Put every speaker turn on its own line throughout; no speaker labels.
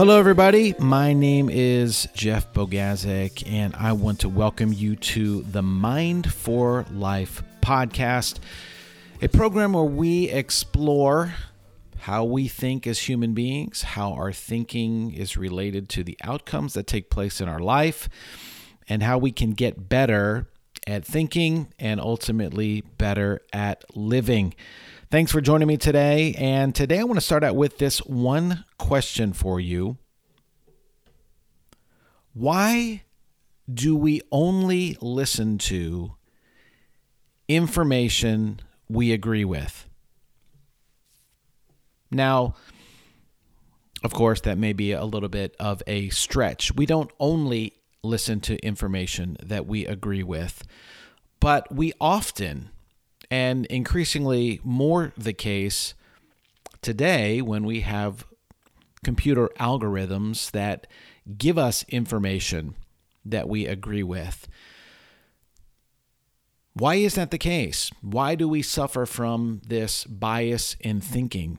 Hello, everybody. My name is Jeff Bogazic, and I want to welcome you to the Mind for Life podcast, a program where we explore how we think as human beings, how our thinking is related to the outcomes that take place in our life, and how we can get better at thinking and ultimately better at living. Thanks for joining me today. And today I want to start out with this one question for you Why do we only listen to information we agree with? Now, of course, that may be a little bit of a stretch. We don't only listen to information that we agree with, but we often and increasingly more the case today when we have computer algorithms that give us information that we agree with. Why is that the case? Why do we suffer from this bias in thinking?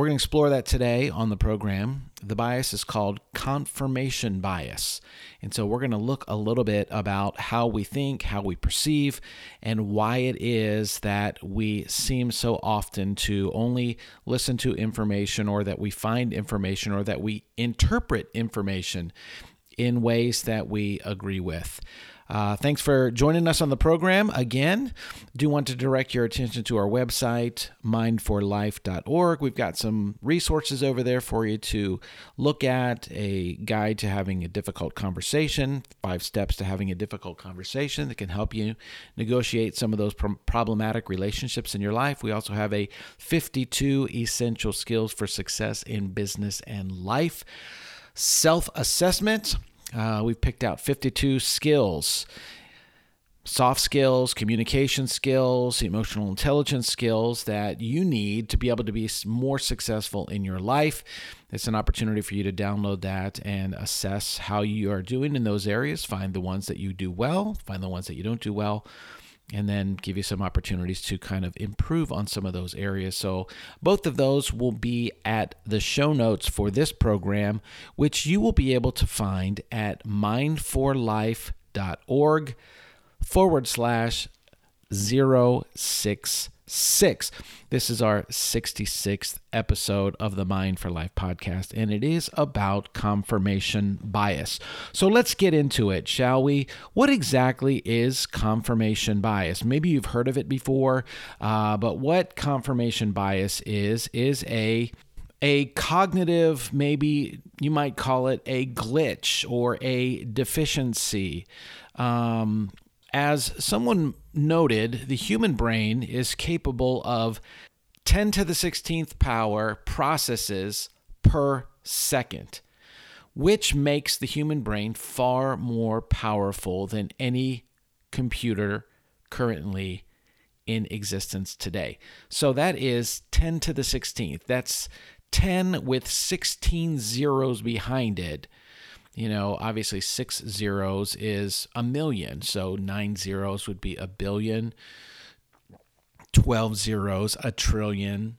We're going to explore that today on the program. The bias is called confirmation bias. And so we're going to look a little bit about how we think, how we perceive, and why it is that we seem so often to only listen to information or that we find information or that we interpret information in ways that we agree with. Uh, thanks for joining us on the program. Again, do want to direct your attention to our website, mindforlife.org. We've got some resources over there for you to look at a guide to having a difficult conversation, five steps to having a difficult conversation that can help you negotiate some of those problematic relationships in your life. We also have a 52 essential skills for success in business and life self assessment uh, we've picked out 52 skills soft skills, communication skills, emotional intelligence skills that you need to be able to be more successful in your life. It's an opportunity for you to download that and assess how you are doing in those areas. Find the ones that you do well, find the ones that you don't do well, and then give you some opportunities to kind of improve on some of those areas. So, both of those will be at the show notes for this program, which you will be able to find at mindforlife.org forward slash 066 six. This is our 66th episode of the Mind for Life podcast, and it is about confirmation bias. So let's get into it, shall we? What exactly is confirmation bias? Maybe you've heard of it before, uh, but what confirmation bias is, is a a cognitive, maybe you might call it a glitch or a deficiency. Um, as someone noted, the human brain is capable of 10 to the 16th power processes per second, which makes the human brain far more powerful than any computer currently in existence today. So that is 10 to the 16th. That's 10 with 16 zeros behind it you know, obviously six zeros is a million. So nine zeros would be a billion, 12 zeros, a trillion,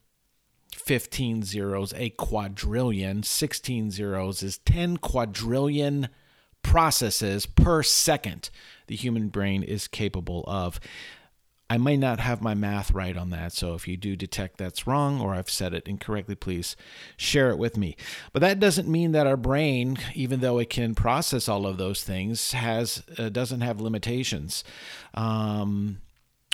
15 zeros, a quadrillion, 16 zeros is 10 quadrillion processes per second the human brain is capable of. I may not have my math right on that. So if you do detect that's wrong or I've said it incorrectly, please share it with me. But that doesn't mean that our brain, even though it can process all of those things, has uh, doesn't have limitations. Um,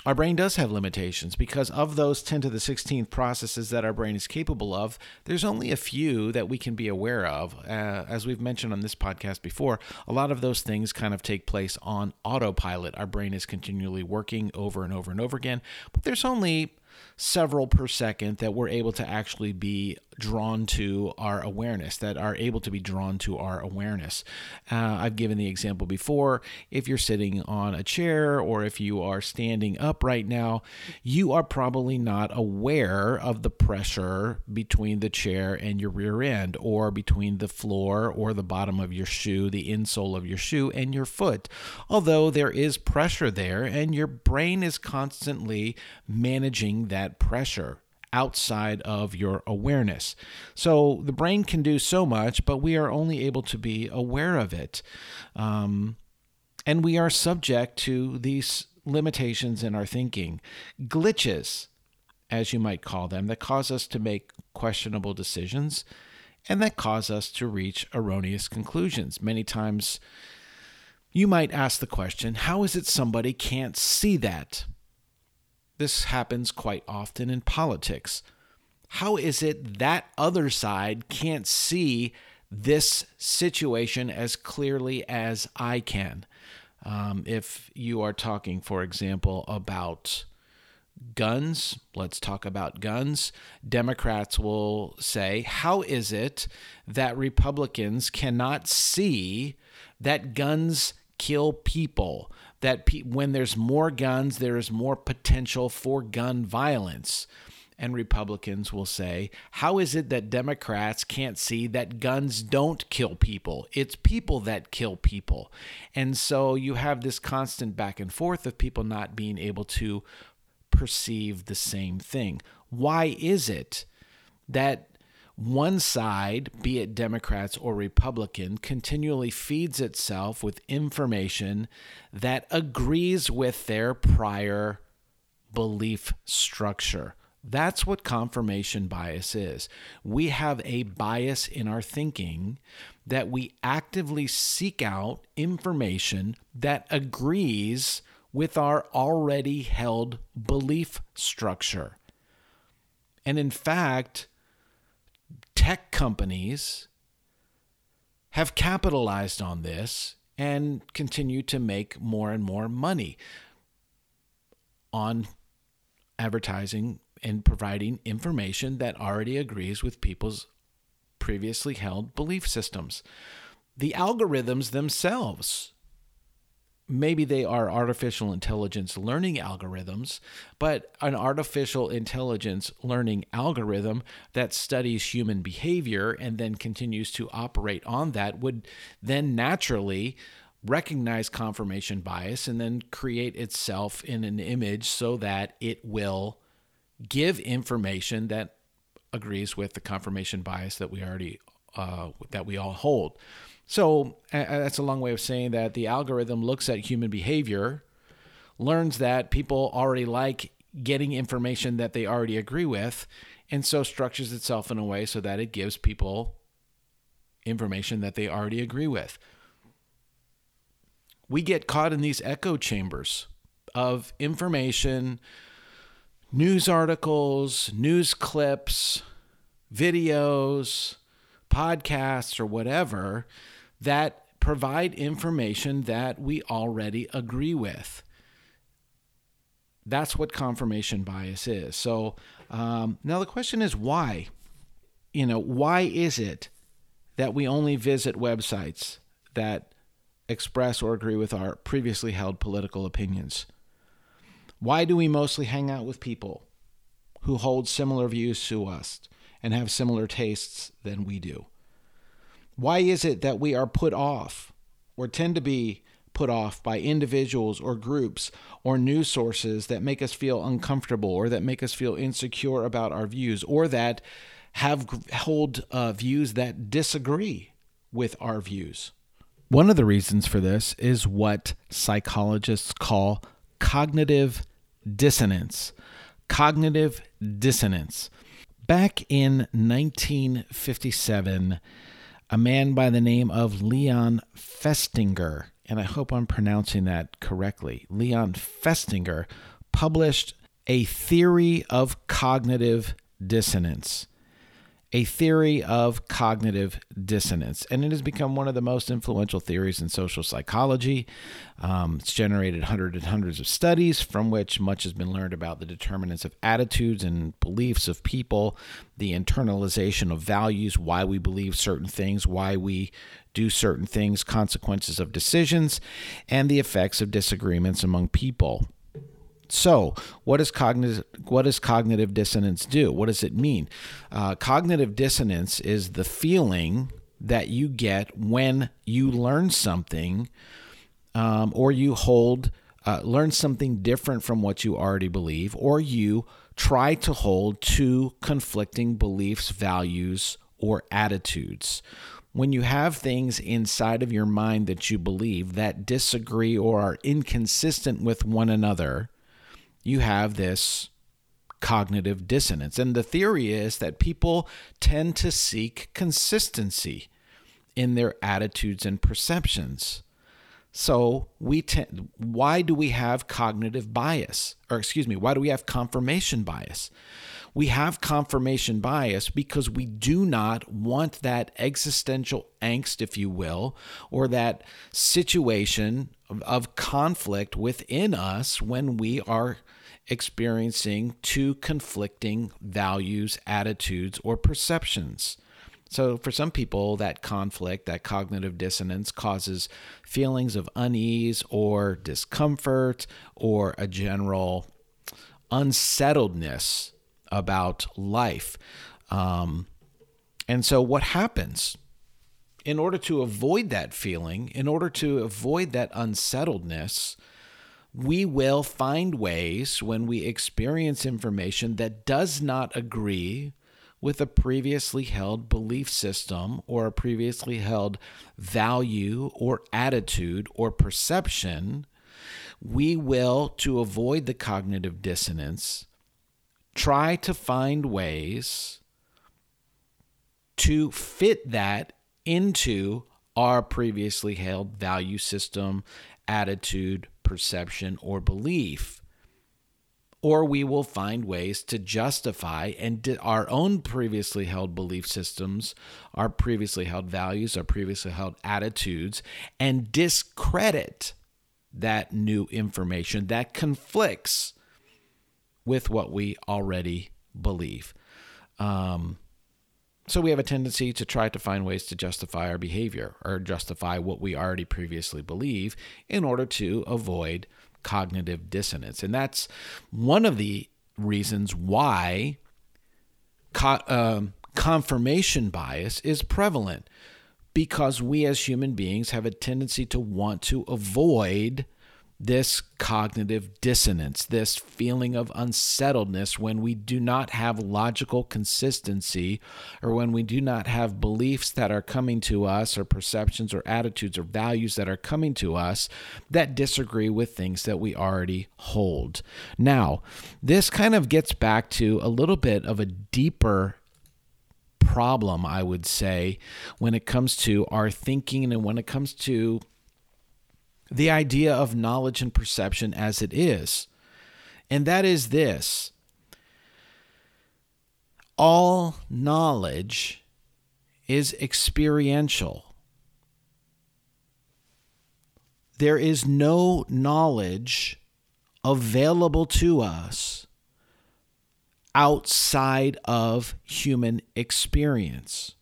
our brain does have limitations because of those 10 to the 16th processes that our brain is capable of, there's only a few that we can be aware of. Uh, as we've mentioned on this podcast before, a lot of those things kind of take place on autopilot. Our brain is continually working over and over and over again, but there's only several per second that we're able to actually be drawn to our awareness, that are able to be drawn to our awareness. Uh, I've given the example before. If you're sitting on a chair or if you are standing up right now, you are probably not aware of the pressure between the chair and your rear end, or between the floor or the bottom of your shoe, the insole of your shoe, and your foot. Although there is pressure there, and your brain is constantly managing that pressure outside of your awareness. So the brain can do so much, but we are only able to be aware of it. Um, and we are subject to these limitations in our thinking, glitches, as you might call them, that cause us to make questionable decisions and that cause us to reach erroneous conclusions. Many times, you might ask the question how is it somebody can't see that? This happens quite often in politics. How is it that other side can't see this situation as clearly as I can? Um, if you are talking, for example, about guns, let's talk about guns. Democrats will say, How is it that Republicans cannot see that guns kill people? That pe- when there's more guns, there is more potential for gun violence. And Republicans will say, How is it that Democrats can't see that guns don't kill people? It's people that kill people. And so you have this constant back and forth of people not being able to perceive the same thing. Why is it that one side, be it Democrats or Republican, continually feeds itself with information that agrees with their prior belief structure? That's what confirmation bias is. We have a bias in our thinking that we actively seek out information that agrees with our already held belief structure. And in fact, tech companies have capitalized on this and continue to make more and more money on advertising and providing information that already agrees with people's previously held belief systems. The algorithms themselves maybe they are artificial intelligence learning algorithms, but an artificial intelligence learning algorithm that studies human behavior and then continues to operate on that would then naturally recognize confirmation bias and then create itself in an image so that it will give information that agrees with the confirmation bias that we already uh, that we all hold. So that's a long way of saying that the algorithm looks at human behavior, learns that people already like getting information that they already agree with, and so structures itself in a way so that it gives people information that they already agree with. We get caught in these echo chambers of information, news articles, news clips, videos, podcasts, or whatever that provide information that we already agree with. That's what confirmation bias is. So um, now the question is why? You know, why is it that we only visit websites that express or agree with our previously held political opinions? Why do we mostly hang out with people who hold similar views to us and have similar tastes than we do? Why is it that we are put off or tend to be put off by individuals or groups or news sources that make us feel uncomfortable or that make us feel insecure about our views or that have hold uh, views that disagree with our views? One of the reasons for this is what psychologists call cognitive dissonance. Cognitive dissonance. Back in 1957, a man by the name of Leon Festinger, and I hope I'm pronouncing that correctly. Leon Festinger published a theory of cognitive dissonance a theory of cognitive dissonance, and it has become one of the most influential theories in social psychology. Um, it's generated hundreds and hundreds of studies from which much has been learned about the determinants of attitudes and beliefs of people, the internalization of values, why we believe certain things, why we do certain things, consequences of decisions, and the effects of disagreements among people. So, what does cognitive what does cognitive dissonance do? What does it mean? Uh, cognitive dissonance is the feeling that you get when you learn something, um, or you hold uh, learn something different from what you already believe, or you try to hold two conflicting beliefs, values, or attitudes. When you have things inside of your mind that you believe that disagree or are inconsistent with one another, you have this cognitive dissonance. And the theory is that people tend to seek consistency in their attitudes and perceptions. So we tend why do we have cognitive bias? Or excuse me, why do we have confirmation bias? We have confirmation bias because we do not want that existential angst, if you will, or that situation of, of conflict within us when we are experiencing two conflicting values, attitudes, or perceptions. So, for some people, that conflict, that cognitive dissonance causes feelings of unease or discomfort or a general unsettledness about life. Um, and so, what happens? In order to avoid that feeling, in order to avoid that unsettledness, we will find ways when we experience information that does not agree with a previously held belief system or a previously held value or attitude or perception, we will, to avoid the cognitive dissonance, try to find ways to fit that into our previously held value system, attitude, perception, or belief. Or we will find ways to justify and di- our own previously held belief systems, our previously held values, our previously held attitudes, and discredit that new information that conflicts with what we already believe. Um, so we have a tendency to try to find ways to justify our behavior or justify what we already previously believe in order to avoid cognitive dissonance. And that's one of the reasons why co- um, confirmation bias is prevalent because we as human beings have a tendency to want to avoid this cognitive dissonance, this feeling of unsettledness when we do not have logical consistency or when we do not have beliefs that are coming to us or perceptions or attitudes or values that are coming to us that disagree with things that we already hold. Now, this kind of gets back to a little bit of a deeper problem, I would say, when it comes to our thinking and when it comes to the idea of knowledge and perception as it is. And that is this all knowledge is experiential. There is no knowledge available to us outside of human experience.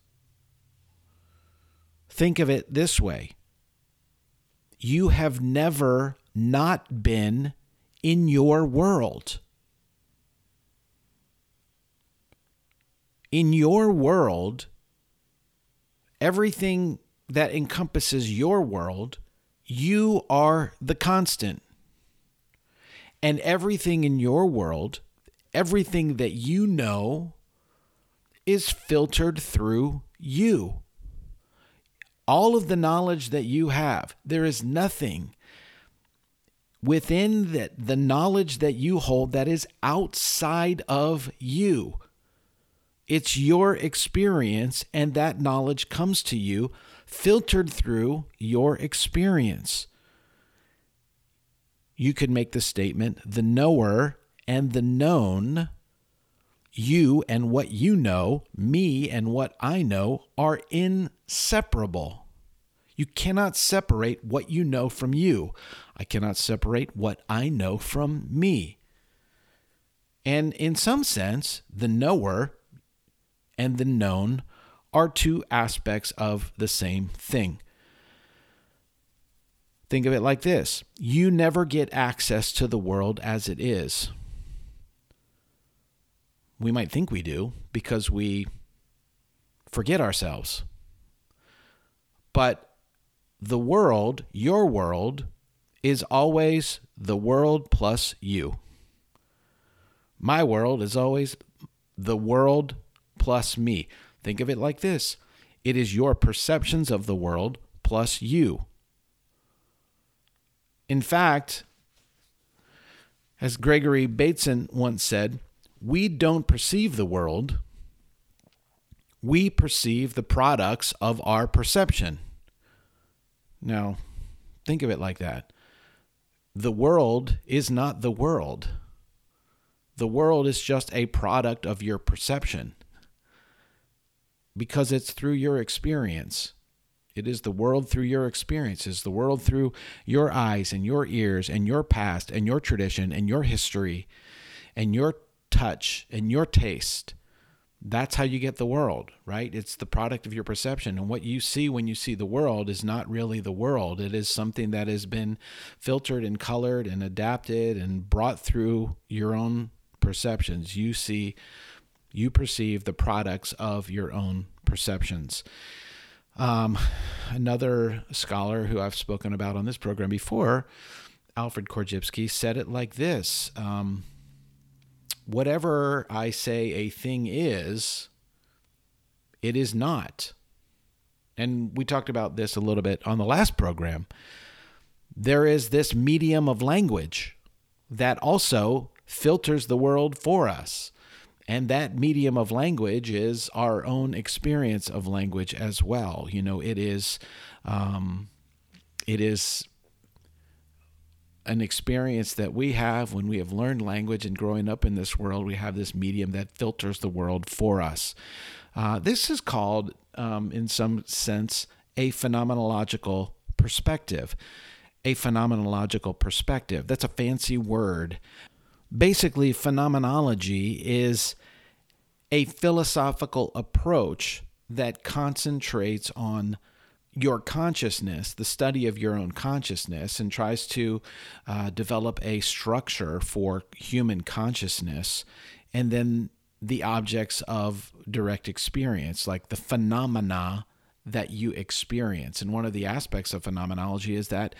Think of it this way you have never not been in your world. In your world, everything that encompasses your world, you are the constant. And everything in your world, everything that you know, is filtered through you all of the knowledge that you have, there is nothing within that the knowledge that you hold that is outside of you. It's your experience, and that knowledge comes to you filtered through your experience. You could make the statement the knower and the known you and what you know, me and what I know, are inseparable. You cannot separate what you know from you. I cannot separate what I know from me. And in some sense, the knower and the known are two aspects of the same thing. Think of it like this you never get access to the world as it is. We might think we do because we forget ourselves. But the world, your world, is always the world plus you. My world is always the world plus me. Think of it like this it is your perceptions of the world plus you. In fact, as Gregory Bateson once said, we don't perceive the world, we perceive the products of our perception. Now, think of it like that. The world is not the world. The world is just a product of your perception because it's through your experience. It is the world through your experiences, the world through your eyes and your ears and your past and your tradition and your history and your touch and your taste. That's how you get the world, right? It's the product of your perception. And what you see when you see the world is not really the world. It is something that has been filtered and colored and adapted and brought through your own perceptions. You see, you perceive the products of your own perceptions. Um, another scholar who I've spoken about on this program before, Alfred Korzybski, said it like this um, Whatever I say a thing is, it is not. And we talked about this a little bit on the last program. There is this medium of language that also filters the world for us. And that medium of language is our own experience of language as well. You know, it is, um, it is an experience that we have when we have learned language and growing up in this world. We have this medium that filters the world for us. Uh, this is called, um, in some sense, a phenomenological perspective. A phenomenological perspective. That's a fancy word basically, phenomenology is a philosophical approach that concentrates on your consciousness, the study of your own consciousness, and tries to uh, develop a structure for human consciousness, and then the objects of direct experience, like the phenomena that you experience. And one of the aspects of phenomenology is that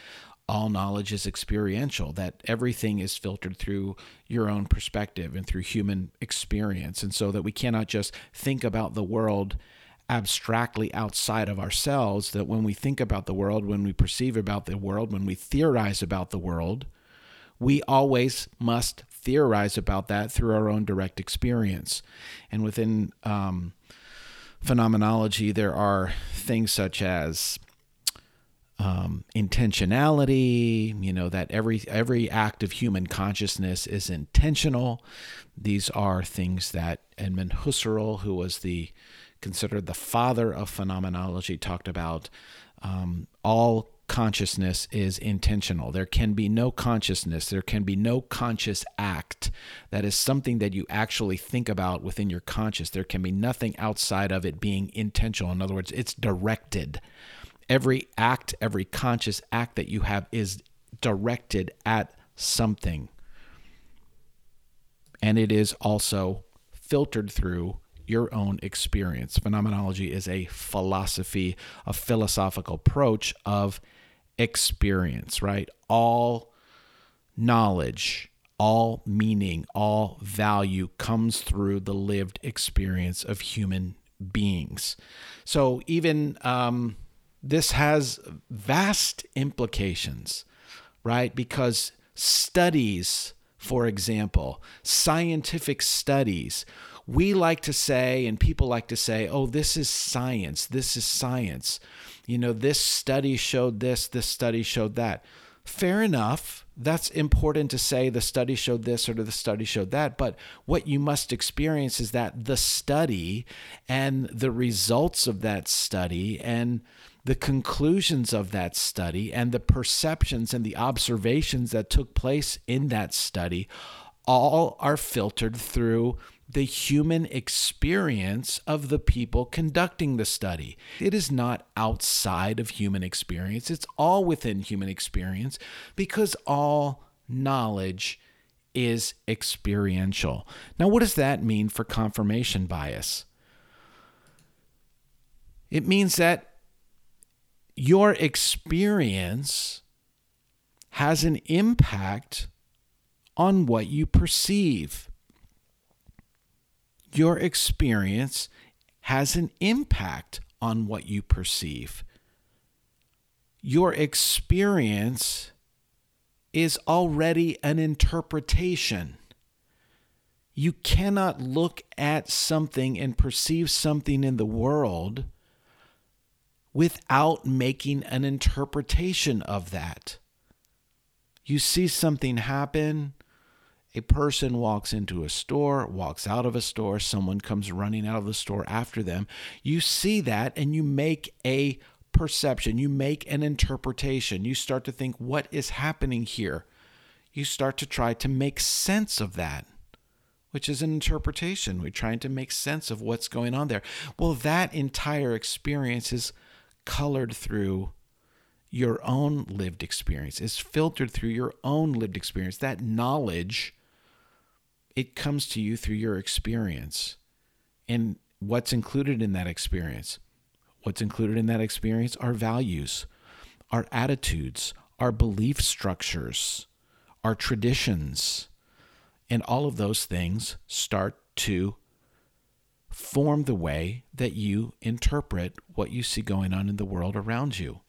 all knowledge is experiential, that everything is filtered through your own perspective and through human experience. And so that we cannot just think about the world abstractly outside of ourselves, that when we think about the world, when we perceive about the world, when we theorize about the world, we always must theorize about that through our own direct experience. And within um, phenomenology, there are things such as um, intentionality, you know, that every every act of human consciousness is intentional. These are things that Edmund Husserl, who was the considered the father of phenomenology, talked about. Um, all consciousness is intentional. There can be no consciousness, there can be no conscious act that is something that you actually think about within your conscious. There can be nothing outside of it being intentional. In other words, it's directed. Every act, every conscious act that you have is directed at something. And it is also filtered through your own experience. Phenomenology is a philosophy, a philosophical approach of experience, right? All knowledge, all meaning, all value comes through the lived experience of human beings. So even um, this has vast implications, right? Because studies, for example, scientific studies, we like to say, and people like to say, oh, this is science, this is science. You know, this study showed this, this study showed that. Fair enough. That's important to say the study showed this or the study showed that. But what you must experience is that the study and the results of that study and the conclusions of that study and the perceptions and the observations that took place in that study all are filtered through the human experience of the people conducting the study. It is not outside of human experience, it's all within human experience because all knowledge is experiential. Now, what does that mean for confirmation bias? It means that your experience has an impact on what you perceive. Your experience has an impact on what you perceive. Your experience is already an interpretation. You cannot look at something and perceive something in the world without making an interpretation of that. You see something happen, a person walks into a store, walks out of a store, someone comes running out of the store after them. You see that and you make a perception, you make an interpretation. You start to think, what is happening here? You start to try to make sense of that, which is an interpretation. We're trying to make sense of what's going on there. Well, that entire experience is colored through your own lived experience, is filtered through your own lived experience. That knowledge, it comes to you through your experience. And what's included in that experience? What's included in that experience are values, our attitudes, our belief structures, our traditions. And all of those things start to form the way that you interpret what you see going on in the world around you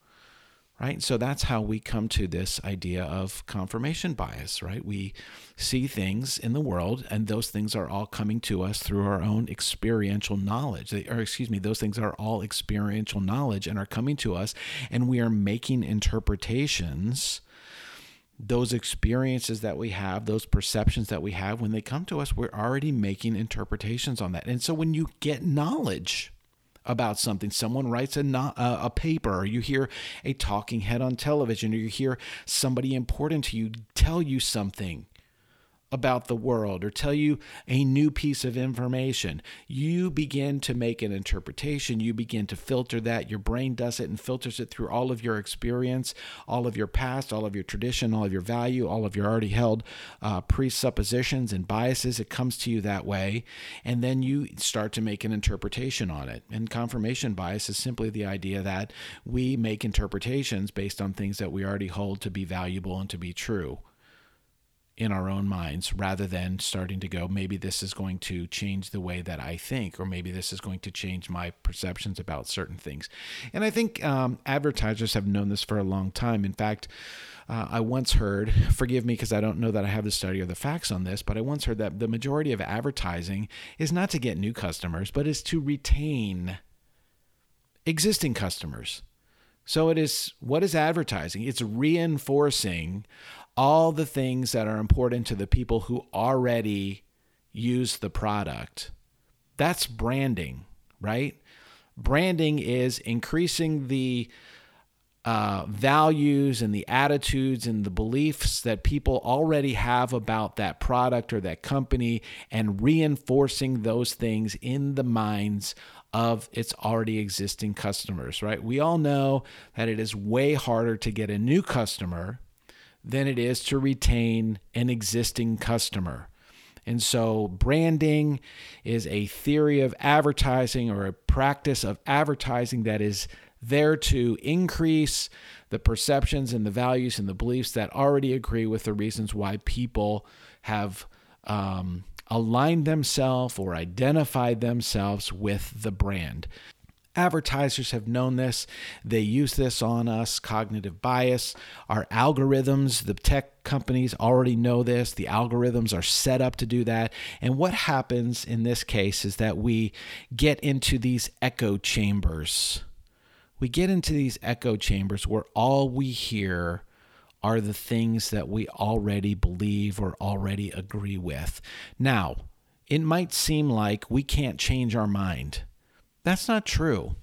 right? So that's how we come to this idea of confirmation bias, right? We see things in the world, and those things are all coming to us through our own experiential knowledge. Or, excuse me, those things are all experiential knowledge and are coming to us, and we are making interpretations. Those experiences that we have, those perceptions that we have, when they come to us, we're already making interpretations on that. And so when you get knowledge, about something. Someone writes a, uh, a paper, or you hear a talking head on television, or you hear somebody important to you tell you something about the world or tell you a new piece of information, you begin to make an interpretation. You begin to filter that. Your brain does it and filters it through all of your experience, all of your past, all of your tradition, all of your value, all of your already held uh, presuppositions and biases. It comes to you that way. And then you start to make an interpretation on it. And confirmation bias is simply the idea that we make interpretations based on things that we already hold to be valuable and to be true in our own minds rather than starting to go, maybe this is going to change the way that I think, or maybe this is going to change my perceptions about certain things. And I think um, advertisers have known this for a long time. In fact, uh, I once heard, forgive me because I don't know that I have the study or the facts on this, but I once heard that the majority of advertising is not to get new customers, but is to retain existing customers. So it is what is advertising? It's reinforcing all the things that are important to the people who already use the product. That's branding, right? Branding is increasing the uh, values and the attitudes and the beliefs that people already have about that product or that company and reinforcing those things in the minds of its already existing customers, right? We all know that it is way harder to get a new customer than it is to retain an existing customer. And so, branding is a theory of advertising or a practice of advertising that is there to increase the perceptions and the values and the beliefs that already agree with the reasons why people have um, aligned themselves or identified themselves with the brand. Advertisers have known this. They use this on us, cognitive bias. Our algorithms, the tech companies already know this. The algorithms are set up to do that. And what happens in this case is that we get into these echo chambers. We get into these echo chambers where all we hear are the things that we already believe or already agree with. Now, it might seem like we can't change our mind. That's not true.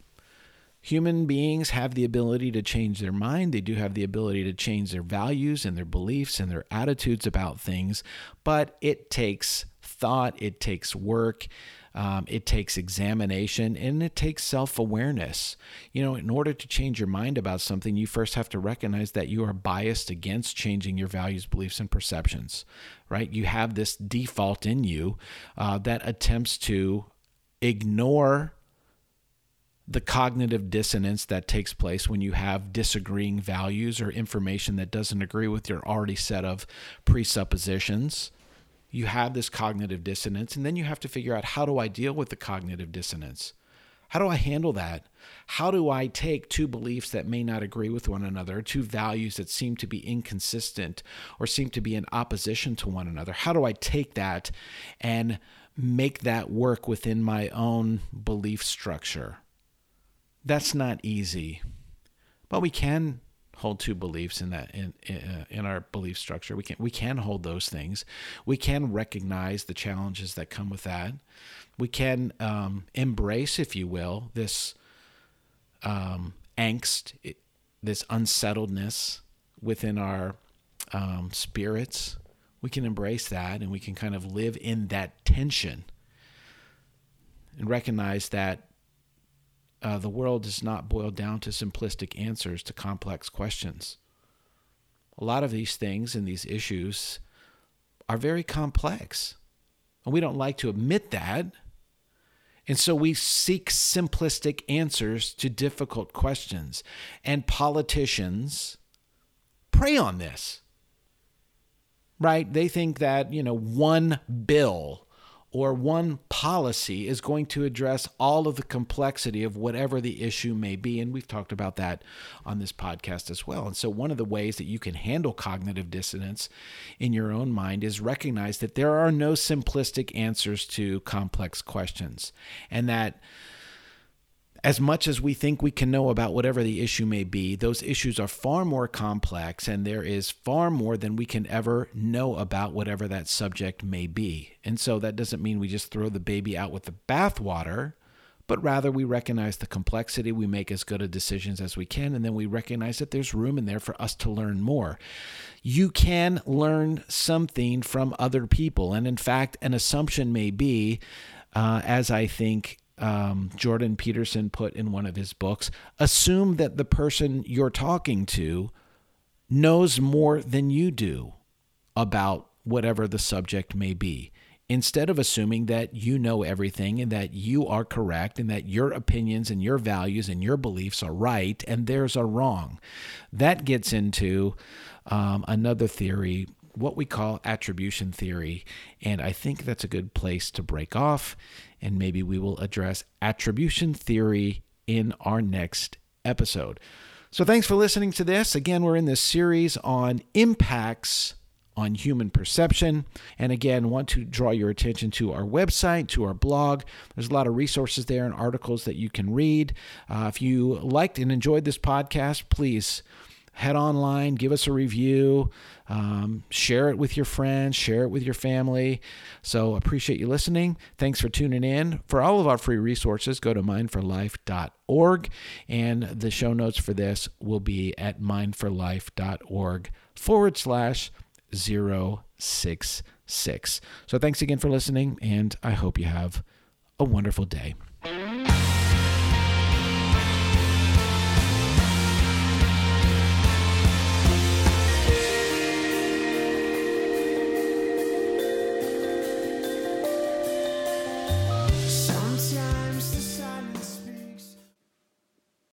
Human beings have the ability to change their mind. They do have the ability to change their values and their beliefs and their attitudes about things, but it takes thought, it takes work, um, it takes examination, and it takes self awareness. You know, in order to change your mind about something, you first have to recognize that you are biased against changing your values, beliefs, and perceptions, right? You have this default in you uh, that attempts to ignore the cognitive dissonance that takes place when you have disagreeing values or information that doesn't agree with your already set of presuppositions. you have this cognitive dissonance, and then you have to figure out how do I deal with the cognitive dissonance? How do I handle that? How do I take two beliefs that may not agree with one another, two values that seem to be inconsistent or seem to be in opposition to one another? How do I take that and make that work within my own belief structure? That's not easy, but we can hold two beliefs in that in in, in our belief structure. We can we can hold those things. We can recognize the challenges that come with that we can um, embrace, if you will, this um, angst, this unsettledness within our um, spirits. We can embrace that and we can kind of live in that tension and recognize that uh, the world does not boil down to simplistic answers to complex questions. A lot of these things and these issues are very complex. And we don't like to admit that and so we seek simplistic answers to difficult questions. And politicians prey on this, right? They think that, you know, one bill or one policy is going to address all of the complexity of whatever the issue may be. And we've talked about that on this podcast as well. And so, one of the ways that you can handle cognitive dissonance in your own mind is recognize that there are no simplistic answers to complex questions and that as much as we think we can know about whatever the issue may be, those issues are far more complex and there is far more than we can ever know about whatever that subject may be. And so that doesn't mean we just throw the baby out with the bathwater, but rather we recognize the complexity, we make as good a decisions as we can, and then we recognize that there's room in there for us to learn more. You can learn something from other people. And in fact, an assumption may be, uh, as I think um, Jordan Peterson put in one of his books assume that the person you're talking to knows more than you do about whatever the subject may be. Instead of assuming that you know everything and that you are correct and that your opinions and your values and your beliefs are right and theirs are wrong. That gets into um, another theory what we call attribution theory. And I think that's a good place to break off. And maybe we will address attribution theory in our next episode. So thanks for listening to this. Again, we're in this series on impacts on human perception. And again, want to draw your attention to our website, to our blog. There's a lot of resources there and articles that you can read. Uh, if you liked and enjoyed this podcast, please head online, give us a review, um, share it with your friends, share it with your family. So appreciate you listening. Thanks for tuning in. For all of our free resources, go to mindforlife.org, and the show notes for this will be at mindforlife.org forward slash 066. So thanks again for listening, and I hope you have a wonderful day.